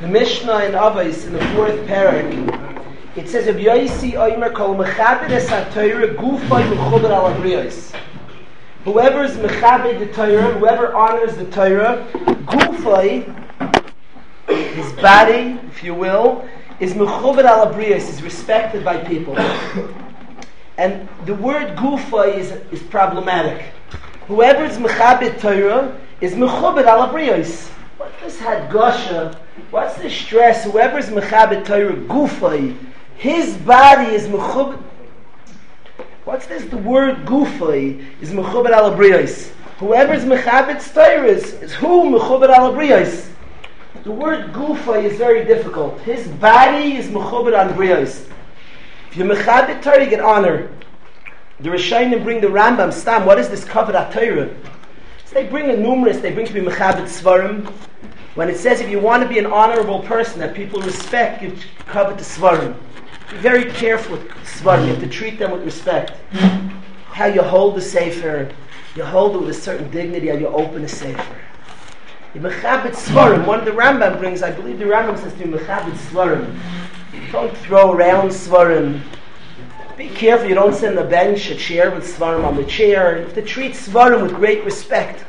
The Mishnah in Avos in the fourth parak, it says, "Of Yoisi Oimer Kol Mechabed Es HaTorah Gufay Mechuber Al Abriyos." Whoever is Mechabed the Torah, whoever honors the Torah, Gufay, his body, if you will, is Mechuber Al Abriyos, is respected by people. And the word Gufay is, is problematic. Whoever is Mechabed Torah is Mechuber Al Abriyos. What this Hadgasha What's the stress? Whoever's mechabit Torah gufay, his body is mechubed. What's this? The word gufay is mechubed al abriyos. Whoever's mechabit Torah is, who mechubed al abriyos. The word gufay is very difficult. His body is mechubed al abriyos. If you're mechabit Torah, you get honor. The Rishonim bring the Rambam stam. What is this covered Torah? So they bring a numerous. They bring to be mechabit svarim. When it says if you want to be an honorable person that people respect, you covet the svarim. Be very careful with svarim. You have to treat them with respect. How you hold the sefer, you hold it with a certain dignity. How you open the sefer. You mechabit svarim. One of the Rambam brings, I believe the Rambam says to mechabit svarim. Don't throw around svarim. Be careful you don't on the bench, a chair with svarim on the chair. To treat svarim with great respect.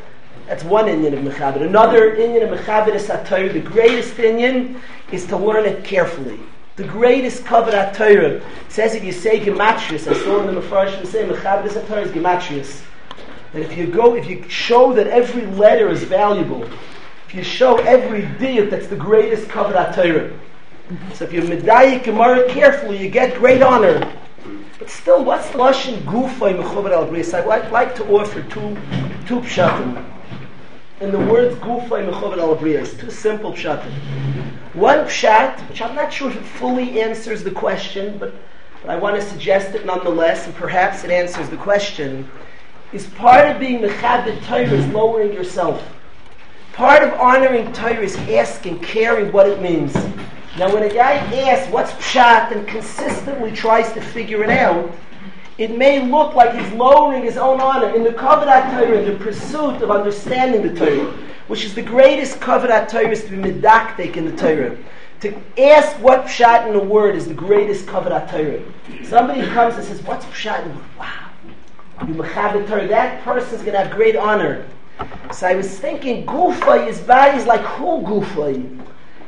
That's one Indian of Mechabit. Another Indian of Mechabit is Torah. The greatest Indian is to learn it carefully. The greatest cover at Torah says if you say Gematrius, I saw in the Mepharshim say Mechabit is Torah is Gematrius. That if you go, if you show that every letter is valuable, if you show every diet that's the greatest cover at Torah. So if you medayik Gemara carefully, you get great honor. But still, what's the Lashon Gufa Mechaber al I'd like to offer two, two pshatim in the words Gufay Mechovet al It's Two simple pshatim. One pshat, which I'm not sure if it fully answers the question, but, but I want to suggest it nonetheless, and perhaps it answers the question, is part of being Mechabed Torah is lowering yourself. Part of honoring Torah is asking, caring what it means. Now, when a guy asks what's pshat and consistently tries to figure it out, it may look like he's lowering his own honor in the Kavadat Torah, in the pursuit of understanding the Torah, which is the greatest Kavadat Torah to be medaktek in the Torah. To ask what pshat in the word is the greatest Kavadat Torah. Somebody comes and says, What's pshat? Wow. You mechabit Torah. That person's going to have great honor. So I was thinking, Gufay is bad. He's like who Gufay?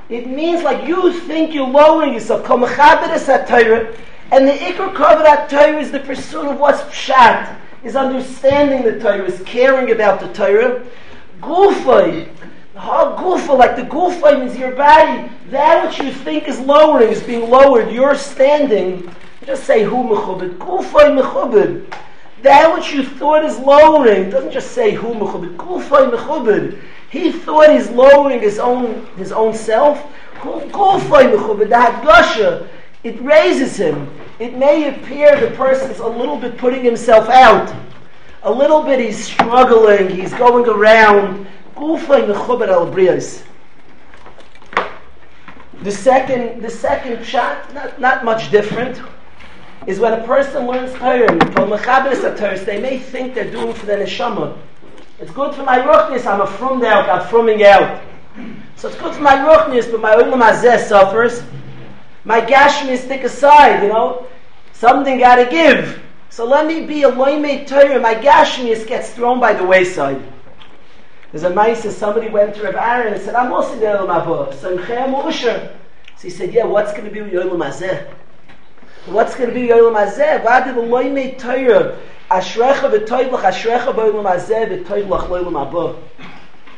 It means like you think you're lowering yourself. Kol mechabit is Torah. And the Iker Kavrat Torah is the pursuit of what's pshat, is understanding the Torah, is caring about the Torah. Gufay, how gufa, like the gufa means your body, that which you think is lowering is being lowered. You're standing, just say who mechubed, gufay mechubed. That which you thought is lowering doesn't just say who mechubed, gufay mechubed. He thought he's lowering his own his own self. It raises him. It may appear the person's a little bit putting himself out. A little bit he's struggling, he's going around. The second, the second shot, not, not much different, is when a person learns Torah, they may think they're doing for the neshama. It's good for my ruchnis, I'm a from out, I'm frumming out. So it's good for my ruchnis, but my ulam suffers. My gashmi stick aside, you know. Something got to give. So let me be a loimei Torah. My gashmi gets thrown by the wayside. There's a mice somebody went to Rav Aaron and said, I'm also the Yolam Abba. So So he said, yeah, what's going to be Yolam Azeh? What's going to be Yolam Azeh? Why did the loimei Torah? Ashrecha v'toylach, ashrecha b'yolam azeh v'toylach loylam abba.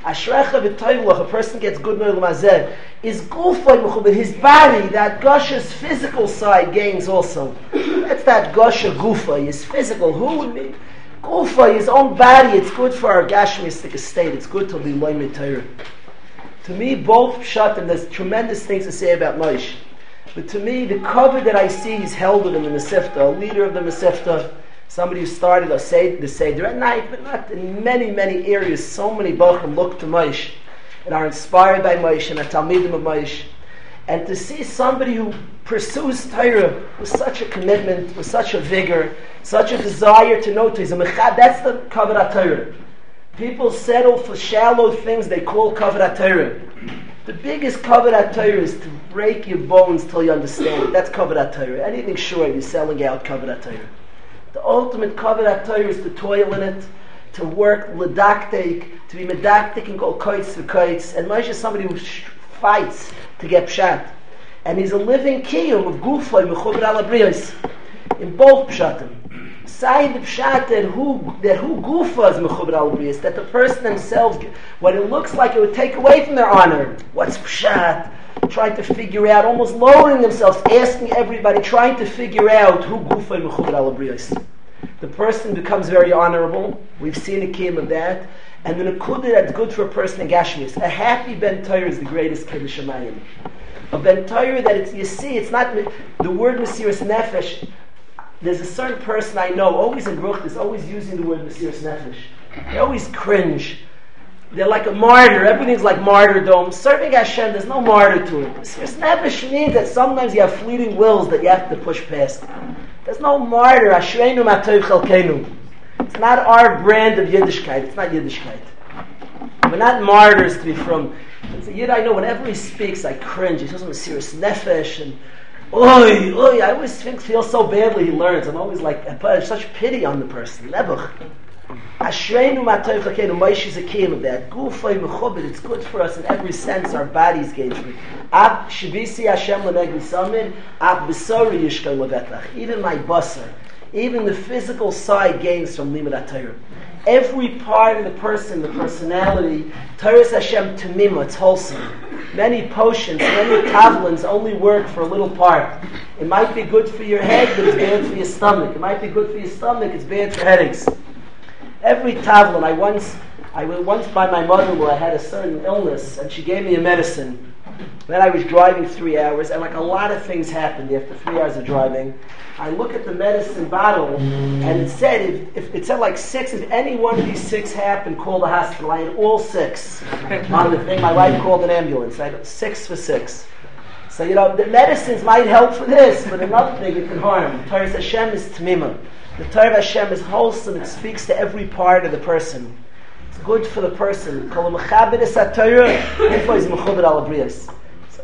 Ashrecha v'toylach, a person gets good noil mazeh, is gufay mechubed, his body, that gusha's physical side gains also. That's that gusha gufa, his physical, who would be? Gufa, his own body, it's good for our gashmistic estate, it's good to be loy Torah. To me, both pshat, and there's tremendous things to say about Moshe. But to me, the cover that I see is held in the Mesefta, a leader of the Mesefta, somebody who started a Seder, the Seder at night, but not in many, many areas. So many Bachram look to Moshe and are inspired by Moshe and are Talmidim of Moshe. And to see somebody who pursues Torah with such a commitment, with such a vigor, such a desire to know Torah, that's the Kavod Torah. People settle for shallow things they call kavod Torah. The biggest kavod Torah is to break your bones till you understand it. That's kavod Torah. Anything short, you're selling out kavod Torah. The ultimate kavod Torah is to toil in it, to work ledaktik, to be medaktik and go kites for kites. And Moshe is somebody who fights to get pshat. And he's a living kiyum of gufay mechuber al in both pshatim. Say the pshat that who that who gufa is mechuber al that the person themselves, what it looks like, it would take away from their honor. What's pshat? Trying to figure out, almost lowering themselves, asking everybody, trying to figure out who gufa and mechuber al the person becomes very honorable. We've seen a kim of that. And the nekuda that's good for a person in Gashmis. A happy Ben Torah is the greatest Shemayim. A Ben Torah that it's, you see, it's not the word Mesiris Nefesh. There's a certain person I know, always in Bruch, is always using the word Mesiris Nefesh. They always cringe. They're like a martyr. Everything's like martyrdom. Serving Hashem, there's no martyr to it. Nefesh means that sometimes you have fleeting wills that you have to push past. There's no martyr. Ashreinu matov chelkenu. It's not our brand of Yiddishkeit. It's not Yiddishkeit. We're not martyrs to be from. It's a Yid I know. Whenever he speaks, I cringe. He a serious nefesh and. Oi, oi, I always think, feel so badly he learns. I'm always like, such pity on the person. Ashreinu matov chakenu. Moshe is a key of that. Gufay mechubit. It's good for us in every sense. Our bodies gain from it. Ab shivisi Hashem lenegli samin. Ab besori yishkay levetach. Even my basar, even the physical side gains from limud Torah. Every part of the person, the personality, Torah Hashem tamima, it's wholesome. Many potions, many tavlins only work for a little part. It might be good for your head, but it's bad for your stomach. It might be good for your stomach, it's bad for headaches. Every tavlin, I once, I was once by my mother-in-law, I had a certain illness, and she gave me a medicine. Then I was driving three hours, and like a lot of things happened after three hours of driving. I look at the medicine bottle, and it said, if, if, it said like six, if any one of these six happened, call the hospital. I had all six on the thing. My wife called an ambulance. I had six for six. So, you know, the medicines might help for this, but another thing it can harm. Torah Hashem is tmima. The Torah of Hashem is wholesome. It speaks to every part of the person. It's good for the person. So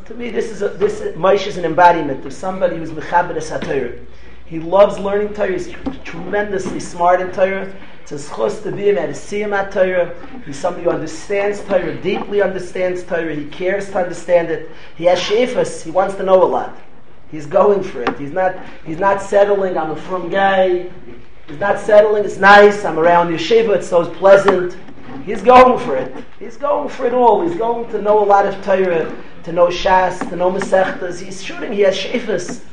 to me, this is a, this Moshe is an embodiment of somebody who's mechaber Torah. He loves learning Torah. He's tremendously smart in Torah. It's a schos to be him to see him at Torah. He's somebody who understands Torah, deeply understands Torah. He cares to understand it. He has shefas. He wants to know a lot. He's going for it. He's not, he's not settling, I'm a frum guy. He's not settling, it's nice, I'm around yeshiva, it's so pleasant. He's going for it. He's going for it all. He's going to know a lot of Torah, to know Shas, to know Masechtas. He's shooting, he has shefas.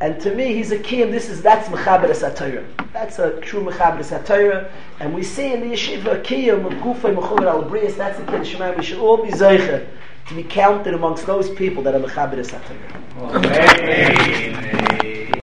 And to me, he's a key, and this is, that's Mechaber Torah. That's a true Mechaber Torah. And we see in the yeshiva, Kiyam, Gufay, Mechuber, Al-Brias, that's the Kiddush We should all be Zeicher to be counted amongst those people that are Mechaber Torah.